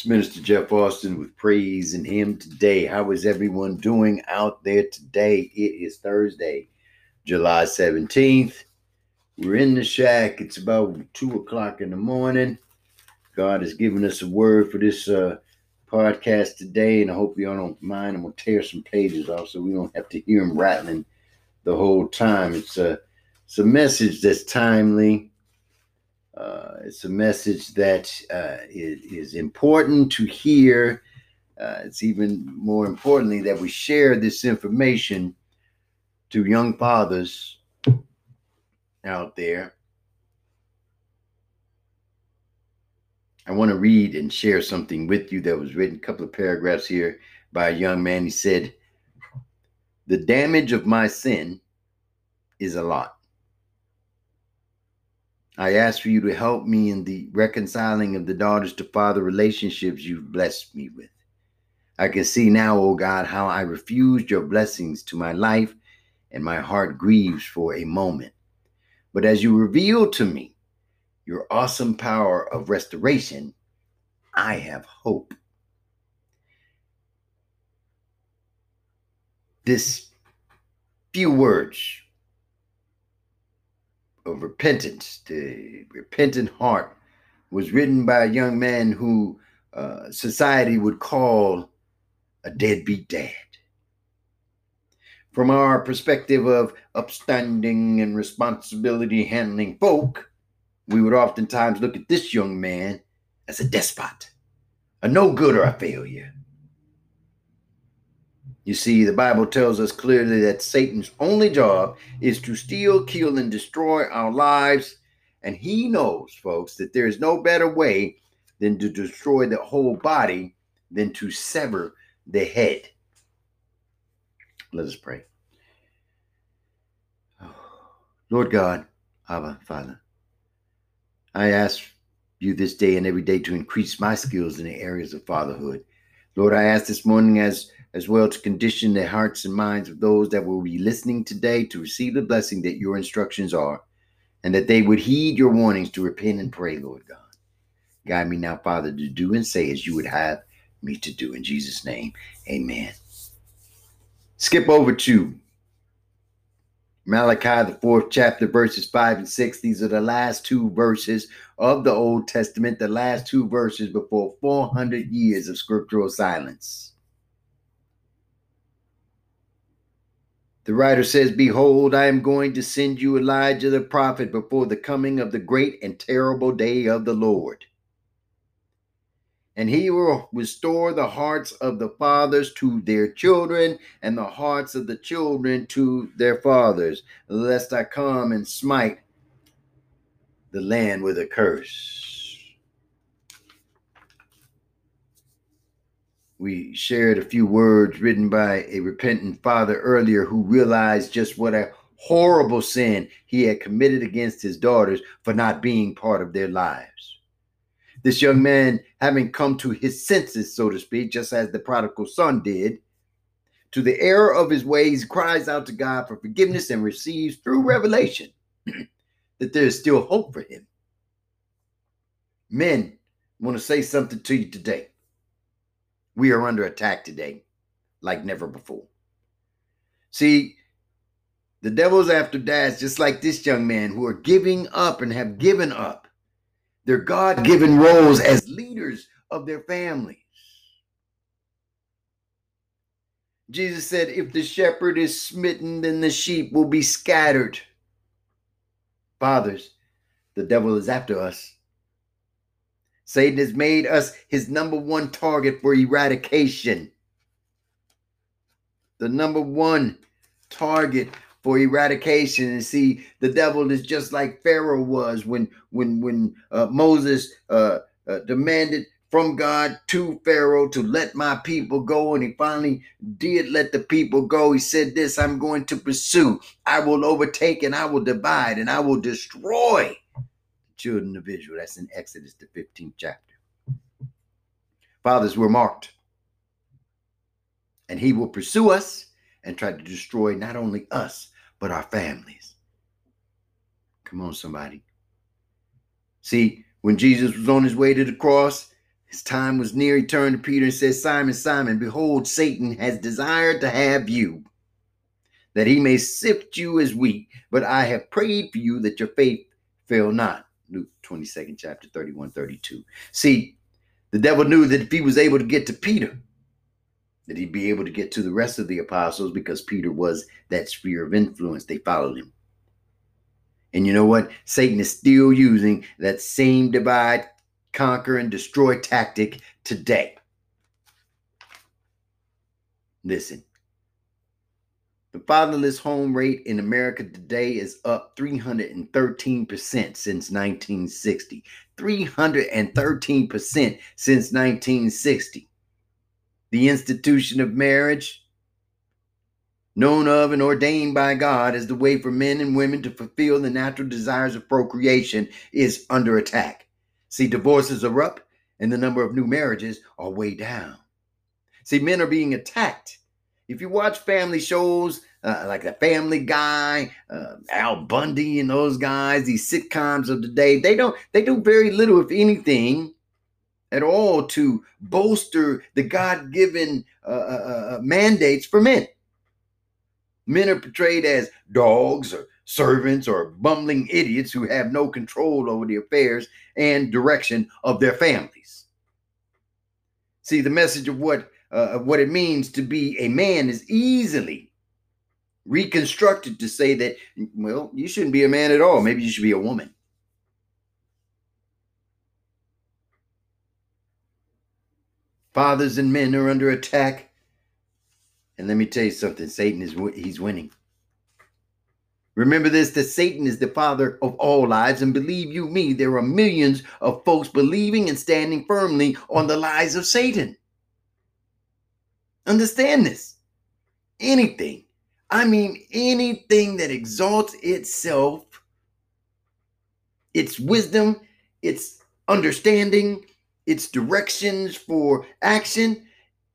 It's Minister Jeff Austin with Praising Him today. How is everyone doing out there today? It is Thursday, July 17th. We're in the shack. It's about 2 o'clock in the morning. God has given us a word for this uh, podcast today, and I hope y'all don't mind. I'm going to tear some pages off so we don't have to hear them rattling the whole time. It's a, it's a message that's timely uh, it's a message that uh, is, is important to hear. Uh, it's even more importantly that we share this information to young fathers out there. I want to read and share something with you that was written, a couple of paragraphs here by a young man. He said, The damage of my sin is a lot. I ask for you to help me in the reconciling of the daughters to father relationships you've blessed me with. I can see now, O oh God, how I refused your blessings to my life, and my heart grieves for a moment. But as you reveal to me your awesome power of restoration, I have hope. This few words of repentance, the repentant heart, was written by a young man who uh, society would call a deadbeat dad. From our perspective of upstanding and responsibility handling folk, we would oftentimes look at this young man as a despot, a no good or a failure. You see, the Bible tells us clearly that Satan's only job is to steal, kill, and destroy our lives. And he knows, folks, that there is no better way than to destroy the whole body than to sever the head. Let us pray. Lord God, Abba, Father, I ask you this day and every day to increase my skills in the areas of fatherhood. Lord, I ask this morning as as well to condition the hearts and minds of those that will be listening today to receive the blessing that your instructions are, and that they would heed your warnings to repent and pray, Lord God. Guide me now, Father, to do and say as you would have me to do. In Jesus' name, amen. Skip over to Malachi, the fourth chapter, verses five and six. These are the last two verses of the Old Testament, the last two verses before 400 years of scriptural silence. The writer says, Behold, I am going to send you Elijah the prophet before the coming of the great and terrible day of the Lord. And he will restore the hearts of the fathers to their children, and the hearts of the children to their fathers, lest I come and smite the land with a curse. We shared a few words written by a repentant father earlier who realized just what a horrible sin he had committed against his daughters for not being part of their lives. This young man, having come to his senses, so to speak, just as the prodigal son did, to the error of his ways, cries out to God for forgiveness and receives through revelation that there is still hope for him. Men, I want to say something to you today. We are under attack today like never before. See, the devil's after dads, just like this young man, who are giving up and have given up their God given roles as leaders of their families. Jesus said, If the shepherd is smitten, then the sheep will be scattered. Fathers, the devil is after us Satan has made us his number one target for eradication. The number one target for eradication. And see, the devil is just like Pharaoh was when when when uh, Moses uh, uh, demanded from God to Pharaoh to let my people go, and he finally did let the people go. He said, "This I'm going to pursue. I will overtake and I will divide and I will destroy." Children of Israel. That's in Exodus, the 15th chapter. Fathers, we're marked. And he will pursue us and try to destroy not only us, but our families. Come on, somebody. See, when Jesus was on his way to the cross, His time was near. He turned to Peter and said, Simon, Simon, behold, Satan has desired to have you, that he may sift you as wheat. But I have prayed for you that your faith fail not. Luke 22nd chapter 31, 32. See, the devil knew that if he was able to get to Peter, that he'd be able to get to the rest of the apostles because Peter was that sphere of influence. They followed him. And you know what? Satan is still using that same divide, conquer, and destroy tactic today. Listen, the fatherless home rate in America today is up 313% since 1960. 313% since 1960. The institution of marriage, known of and ordained by God as the way for men and women to fulfill the natural desires of procreation, is under attack. See, divorces are up and the number of new marriages are way down. See, men are being attacked. If you watch family shows uh, like The Family Guy, uh, Al Bundy, and those guys, these sitcoms of the day, they don't they do very little, if anything, at all to bolster the God-given uh, uh, uh mandates for men. Men are portrayed as dogs or servants or bumbling idiots who have no control over the affairs and direction of their families. See, the message of what uh, what it means to be a man is easily reconstructed to say that, well, you shouldn't be a man at all. Maybe you should be a woman. Fathers and men are under attack. And let me tell you something Satan is he's winning. Remember this that Satan is the father of all lies, and believe you me, there are millions of folks believing and standing firmly on the lies of Satan. Understand this. Anything, I mean, anything that exalts itself, its wisdom, its understanding, its directions for action,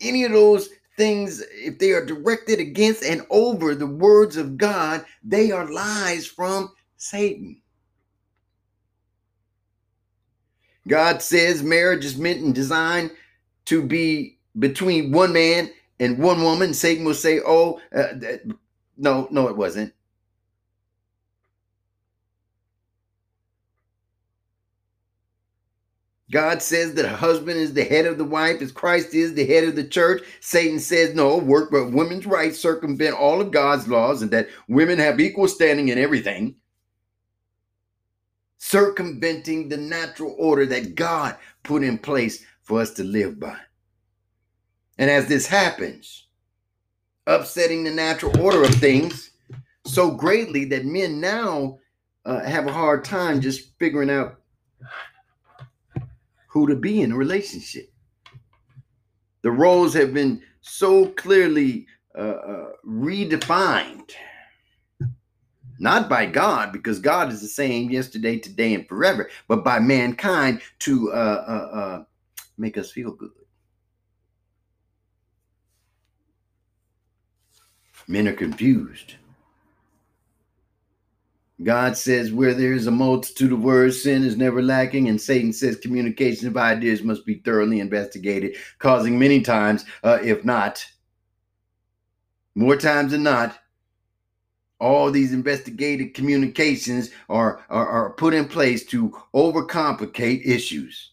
any of those things, if they are directed against and over the words of God, they are lies from Satan. God says marriage is meant and designed to be between one man and one woman. Satan will say, Oh, uh, no, no, it wasn't. God says that a husband is the head of the wife as Christ is the head of the church. Satan says no, work but women's rights circumvent all of God's laws and that women have equal standing in everything. Circumventing the natural order that God put in place for us to live by. And as this happens, upsetting the natural order of things so greatly that men now uh, have a hard time just figuring out who to be in a relationship. The roles have been so clearly uh, uh, redefined, not by God, because God is the same yesterday, today, and forever, but by mankind to uh, uh, uh make us feel good. Men are confused. God says, where there is a multitude of words, sin is never lacking. And Satan says, communication of ideas must be thoroughly investigated, causing many times, uh, if not more times than not, all these investigated communications are, are, are put in place to overcomplicate issues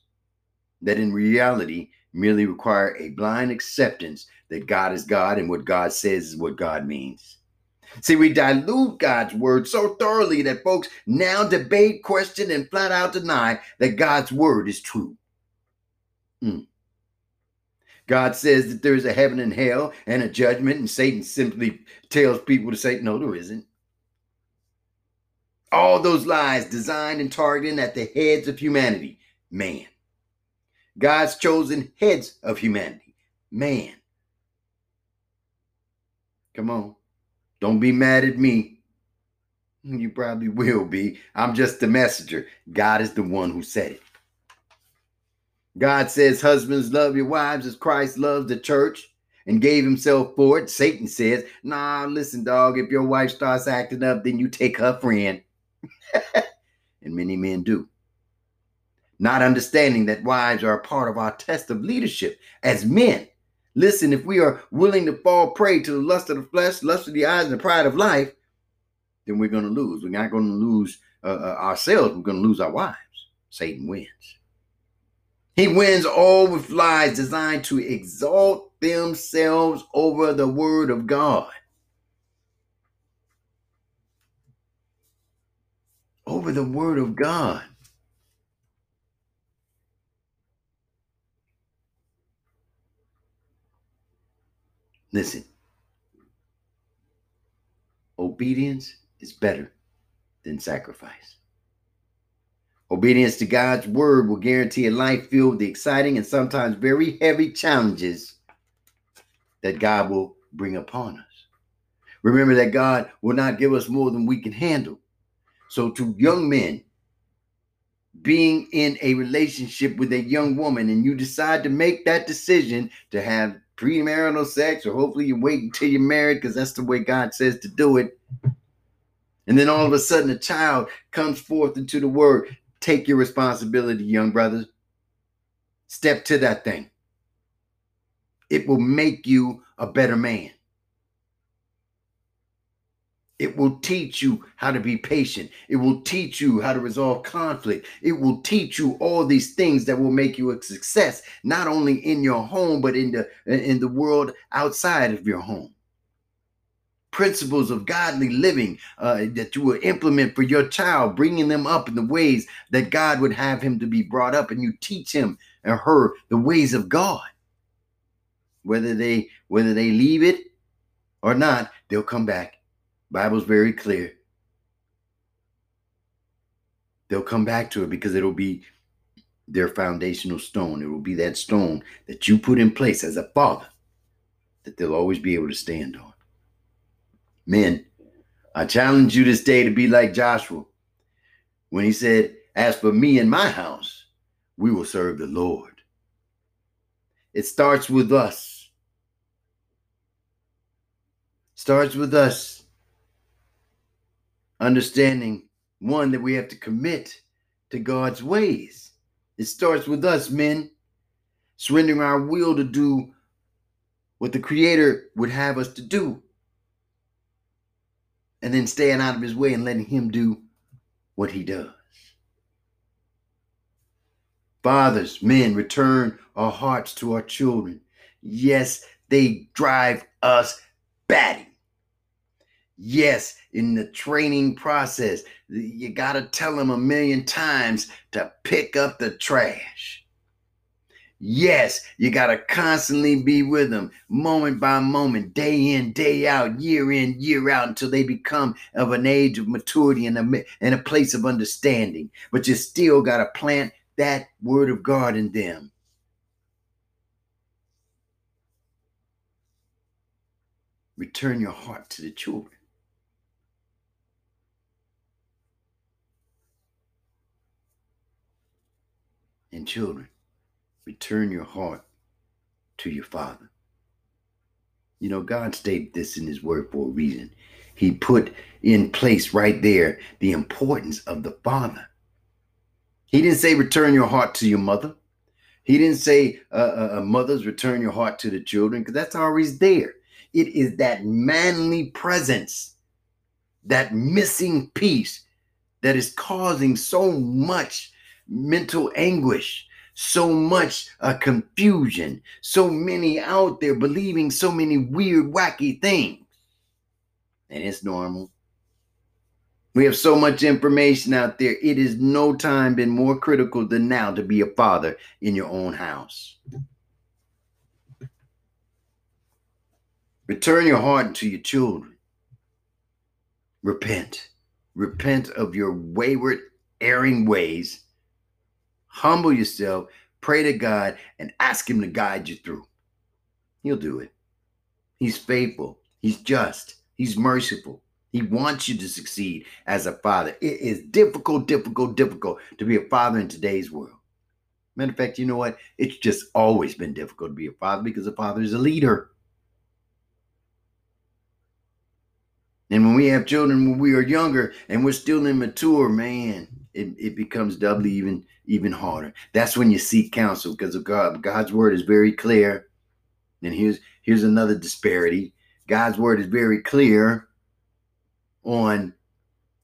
that in reality merely require a blind acceptance that God is God and what God says is what God means. See, we dilute God's word so thoroughly that folks now debate, question, and flat out deny that God's word is true. Mm. God says that there's a heaven and hell and a judgment, and Satan simply tells people to say, No, there isn't. All those lies designed and targeting at the heads of humanity, man. God's chosen heads of humanity, man. Come on. Don't be mad at me. You probably will be. I'm just the messenger. God is the one who said it. God says, Husbands, love your wives as Christ loves the church and gave himself for it. Satan says, Nah, listen, dog, if your wife starts acting up, then you take her friend. and many men do. Not understanding that wives are a part of our test of leadership as men. Listen, if we are willing to fall prey to the lust of the flesh, lust of the eyes, and the pride of life, then we're going to lose. We're not going to lose uh, uh, ourselves. We're going to lose our wives. Satan wins. He wins all with lies designed to exalt themselves over the word of God. Over the word of God. Listen, obedience is better than sacrifice. Obedience to God's word will guarantee a life filled with the exciting and sometimes very heavy challenges that God will bring upon us. Remember that God will not give us more than we can handle. So, to young men, being in a relationship with a young woman and you decide to make that decision to have premarital sex, or hopefully you wait until you're married because that's the way God says to do it. And then all of a sudden, a child comes forth into the word. Take your responsibility, young brothers. Step to that thing. It will make you a better man. It will teach you how to be patient. It will teach you how to resolve conflict. It will teach you all these things that will make you a success, not only in your home, but in the in the world outside of your home. Principles of godly living uh, that you will implement for your child, bringing them up in the ways that God would have him to be brought up, and you teach him or her the ways of God. Whether they whether they leave it or not, they'll come back Bible's very clear. They'll come back to it because it'll be their foundational stone. It will be that stone that you put in place as a father that they'll always be able to stand on. Men, I challenge you this day to be like Joshua when he said, As for me and my house, we will serve the Lord. It starts with us. Starts with us understanding one that we have to commit to God's ways. It starts with us, men, surrendering our will to do what the Creator would have us to do, and then staying out of His way and letting Him do what He does. Fathers, men, return our hearts to our children. Yes, they drive us batty. Yes, in the training process, you got to tell them a million times to pick up the trash. Yes, you got to constantly be with them moment by moment, day in, day out, year in, year out, until they become of an age of maturity and a, and a place of understanding. But you still got to plant that word of God in them. Return your heart to the children. And children, return your heart to your father. You know, God stated this in his word for a reason. He put in place right there the importance of the father. He didn't say return your heart to your mother. He didn't say uh, uh, uh mothers return your heart to the children because that's always there. It is that manly presence, that missing piece that is causing so much mental anguish, so much uh, confusion, so many out there believing so many weird, wacky things. And it's normal. We have so much information out there. It is no time been more critical than now to be a father in your own house. Return your heart to your children. Repent. Repent of your wayward, erring ways humble yourself, pray to God, and ask Him to guide you through. He'll do it. He's faithful, He's just, He's merciful. He wants you to succeed as a father. It is difficult, difficult, difficult to be a father in today's world. Matter of fact, you know what? It's just always been difficult to be a father because a father is a leader. And when we have children when we are younger and we're still immature, man, it, it becomes doubly even even harder. That's when you seek counsel because God. God's word is very clear. And here's here's another disparity. God's word is very clear on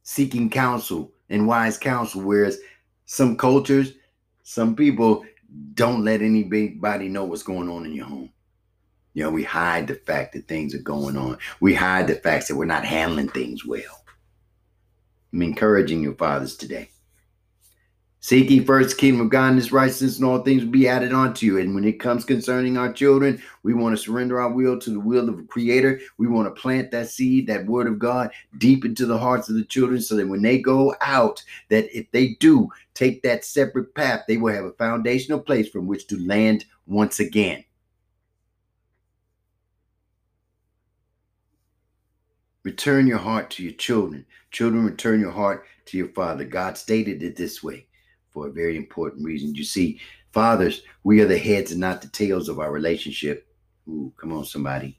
seeking counsel and wise counsel, whereas some cultures, some people don't let anybody know what's going on in your home. You know, we hide the fact that things are going on. We hide the facts that we're not handling things well. I'm encouraging your fathers today. Seek ye first the kingdom of God and his righteousness, and all things will be added unto you. And when it comes concerning our children, we want to surrender our will to the will of the Creator. We want to plant that seed, that word of God, deep into the hearts of the children, so that when they go out, that if they do take that separate path, they will have a foundational place from which to land once again. Return your heart to your children. Children, return your heart to your father. God stated it this way for a very important reason. You see, fathers, we are the heads and not the tails of our relationship. Ooh, come on, somebody.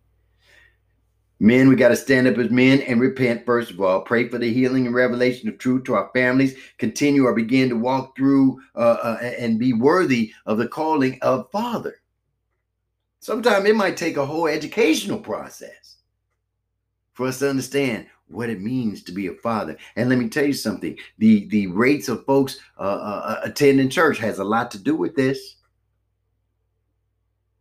Men, we got to stand up as men and repent, first of all. Pray for the healing and revelation of truth to our families. Continue or begin to walk through uh, uh, and be worthy of the calling of father. Sometimes it might take a whole educational process for us to understand what it means to be a father. And let me tell you something: the the rates of folks uh, uh, uh, attending church has a lot to do with this.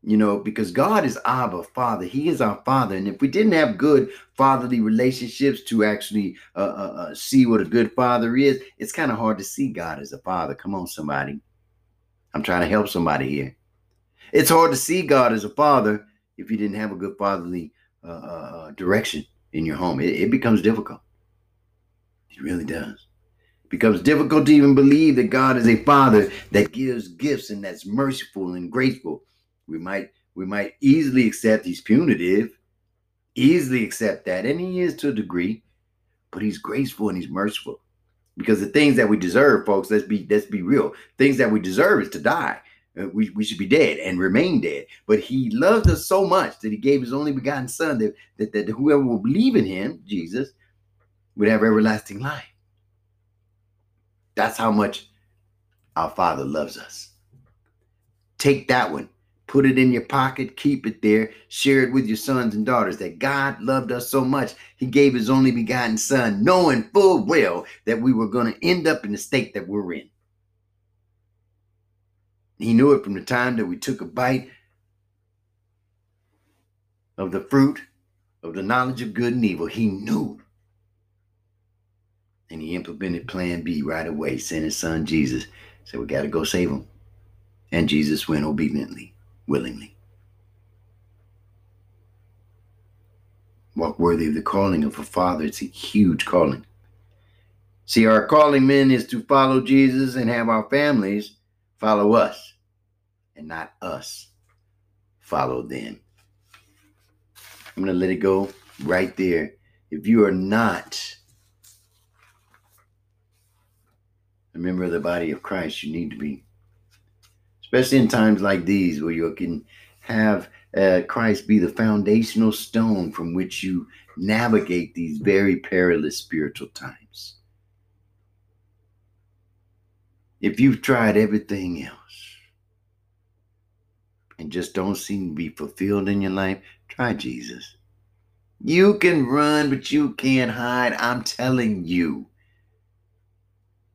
You know, because God is our Father. He is our Father, and if we didn't have good fatherly relationships to actually uh, uh, uh see what a good father is, it's kind of hard to see God as a father. Come on, somebody. I'm trying to help somebody here. It's hard to see God as a father if you didn't have a good fatherly direction in your home. It, it becomes difficult. It really does. It becomes difficult to even believe that God is a father that gives gifts and that's merciful and graceful. We might we might easily accept he's punitive, easily accept that, and he is to a degree, but he's graceful and he's merciful. Because the things that we deserve, folks, let's be let's be real. Things that we deserve is to die. Uh, we, we should be dead and remain dead. But he loved us so much that he gave his only begotten son that, that, that whoever will believe in him, Jesus, would have everlasting life. That's how much our Father loves us. Take that one, put it in your pocket, keep it there, share it with your sons and daughters that God loved us so much, He gave His only begotten Son, knowing full well that we were going to end up in the state that we're in. He knew it from the time that we took a bite of the fruit of the knowledge of good and evil. He knew. And he implemented plan B right away, sent his son Jesus. Said, we got to go save him. And Jesus went obediently, willingly. Walk worthy of the calling of a father. It's a huge calling. See, our calling, men, is to follow Jesus and have our families follow us and not us follow them. I'm going to let it go right there. If you are not a member of the body of Christ, you need to be. Especially in times like these where you can have uh, Christ be the foundational stone from which you navigate these very perilous spiritual times. If you've tried everything else and just don't seem to be fulfilled in your life, try Jesus. You can run, but you can't hide. I'm telling you.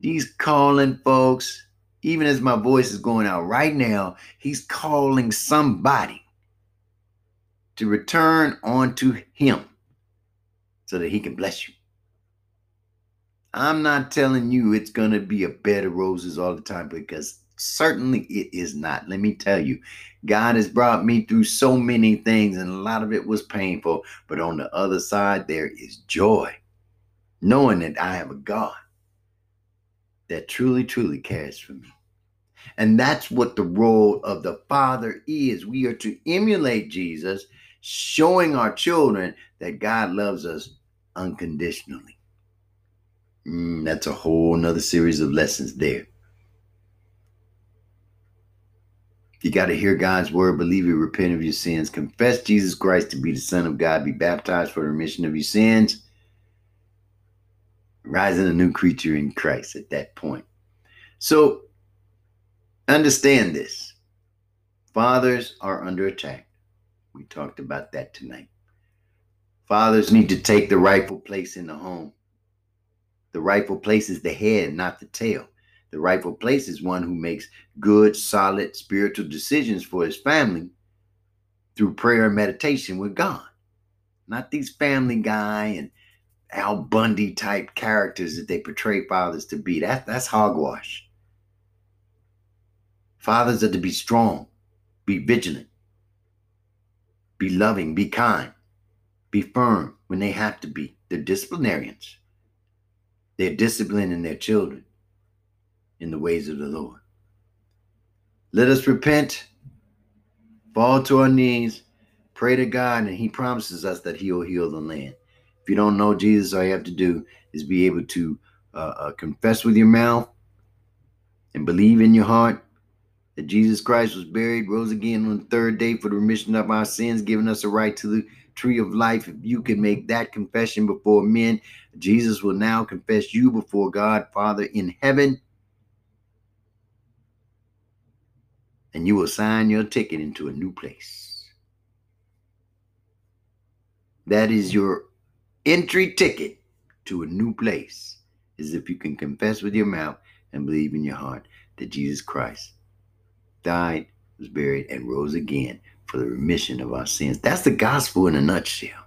He's calling folks, even as my voice is going out right now, he's calling somebody to return onto him so that he can bless you. I'm not telling you it's going to be a bed of roses all the time because certainly it is not. Let me tell you, God has brought me through so many things, and a lot of it was painful. But on the other side, there is joy, knowing that I have a God that truly, truly cares for me. And that's what the role of the Father is. We are to emulate Jesus, showing our children that God loves us unconditionally. Mm, that's a whole nother series of lessons there. You got to hear God's word, believe it, repent of your sins, confess Jesus Christ to be the Son of God, be baptized for the remission of your sins. rising a new creature in Christ at that point. So understand this. Fathers are under attack. We talked about that tonight. Fathers need to take the rightful place in the home. The rightful place is the head, not the tail. The rightful place is one who makes good, solid spiritual decisions for his family through prayer and meditation with God. Not these family guy and Al Bundy type characters that they portray fathers to be. That, that's hogwash. Fathers are to be strong, be vigilant, be loving, be kind, be firm when they have to be. They're disciplinarians. They're disciplining their children in the ways of the Lord. Let us repent, fall to our knees, pray to God, and He promises us that He will heal the land. If you don't know Jesus, all you have to do is be able to uh, uh, confess with your mouth and believe in your heart that Jesus Christ was buried, rose again on the third day for the remission of our sins, giving us a right to the tree of life. If you can make that confession before men, Jesus will now confess you before God, Father in heaven. And you will sign your ticket into a new place. That is your entry ticket to a new place is if you can confess with your mouth and believe in your heart that Jesus Christ died, was buried, and rose again for the remission of our sins. That's the gospel in a nutshell.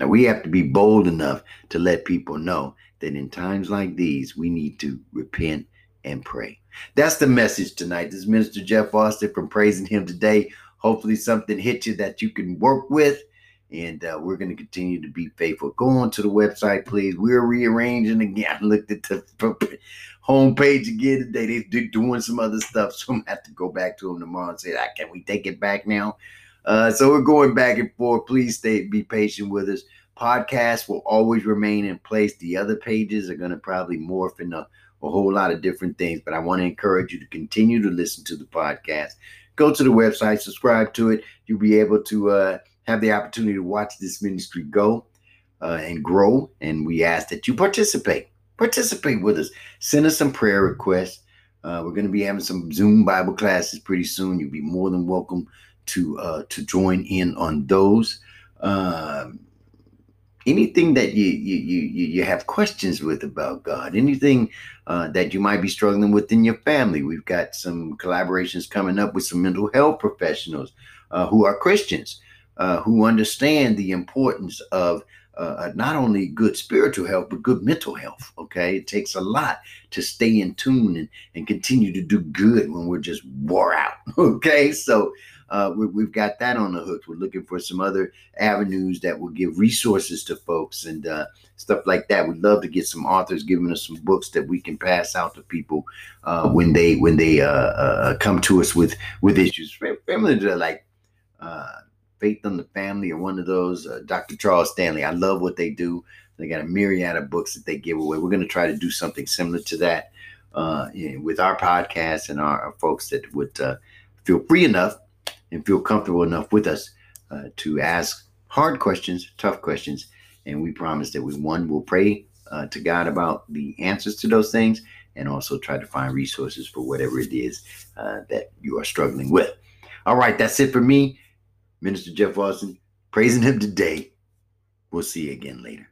Now we have to be bold enough to let people know that in times like these, we need to repent and pray. That's the message tonight. This is Minister Jeff Austin from Praising Him today. Hopefully, something hit you that you can work with and uh, we're going to continue to be faithful. Go on to the website, please. We're rearranging again. I looked at the homepage again today. They're doing some other stuff, so I'm going to have to go back to them tomorrow and say, ah, "Can we take it back now?" Uh, so we're going back and forth. Please stay, be patient with us. Podcast will always remain in place. The other pages are going to probably morph into a whole lot of different things, but I want to encourage you to continue to listen to the podcast. Go to the website, subscribe to it. You'll be able to. Uh, have the opportunity to watch this ministry go uh, and grow. And we ask that you participate. Participate with us. Send us some prayer requests. Uh, we're going to be having some Zoom Bible classes pretty soon. You'll be more than welcome to uh, to join in on those. Um, anything that you, you you you have questions with about God, anything uh, that you might be struggling with in your family, we've got some collaborations coming up with some mental health professionals uh, who are Christians uh, who understand the importance of uh, not only good spiritual health, but good mental health. Okay. It takes a lot to stay in tune and, and continue to do good when we're just wore out. Okay. So uh, we, have got that on the hook. We're looking for some other avenues that will give resources to folks and uh, stuff like that. We'd love to get some authors giving us some books that we can pass out to people uh, when they when they uh, uh, come to us with with issues. Family like Focus on the Family or one of those. Uh, Dr. Charles Stanley. I love what they do. They got a myriad of books that they give away. We're going to try to do something similar to that uh, with our podcast and our, our folks that would uh, feel free enough and feel comfortable enough with us uh, to ask hard questions, tough questions. And we promise that we, one, will pray uh, to God about the answers to those things and also try to find resources for whatever it is uh, that you are struggling with. All right, that's it for me. Minister Jeff Austin, praising him today. We'll see you again later.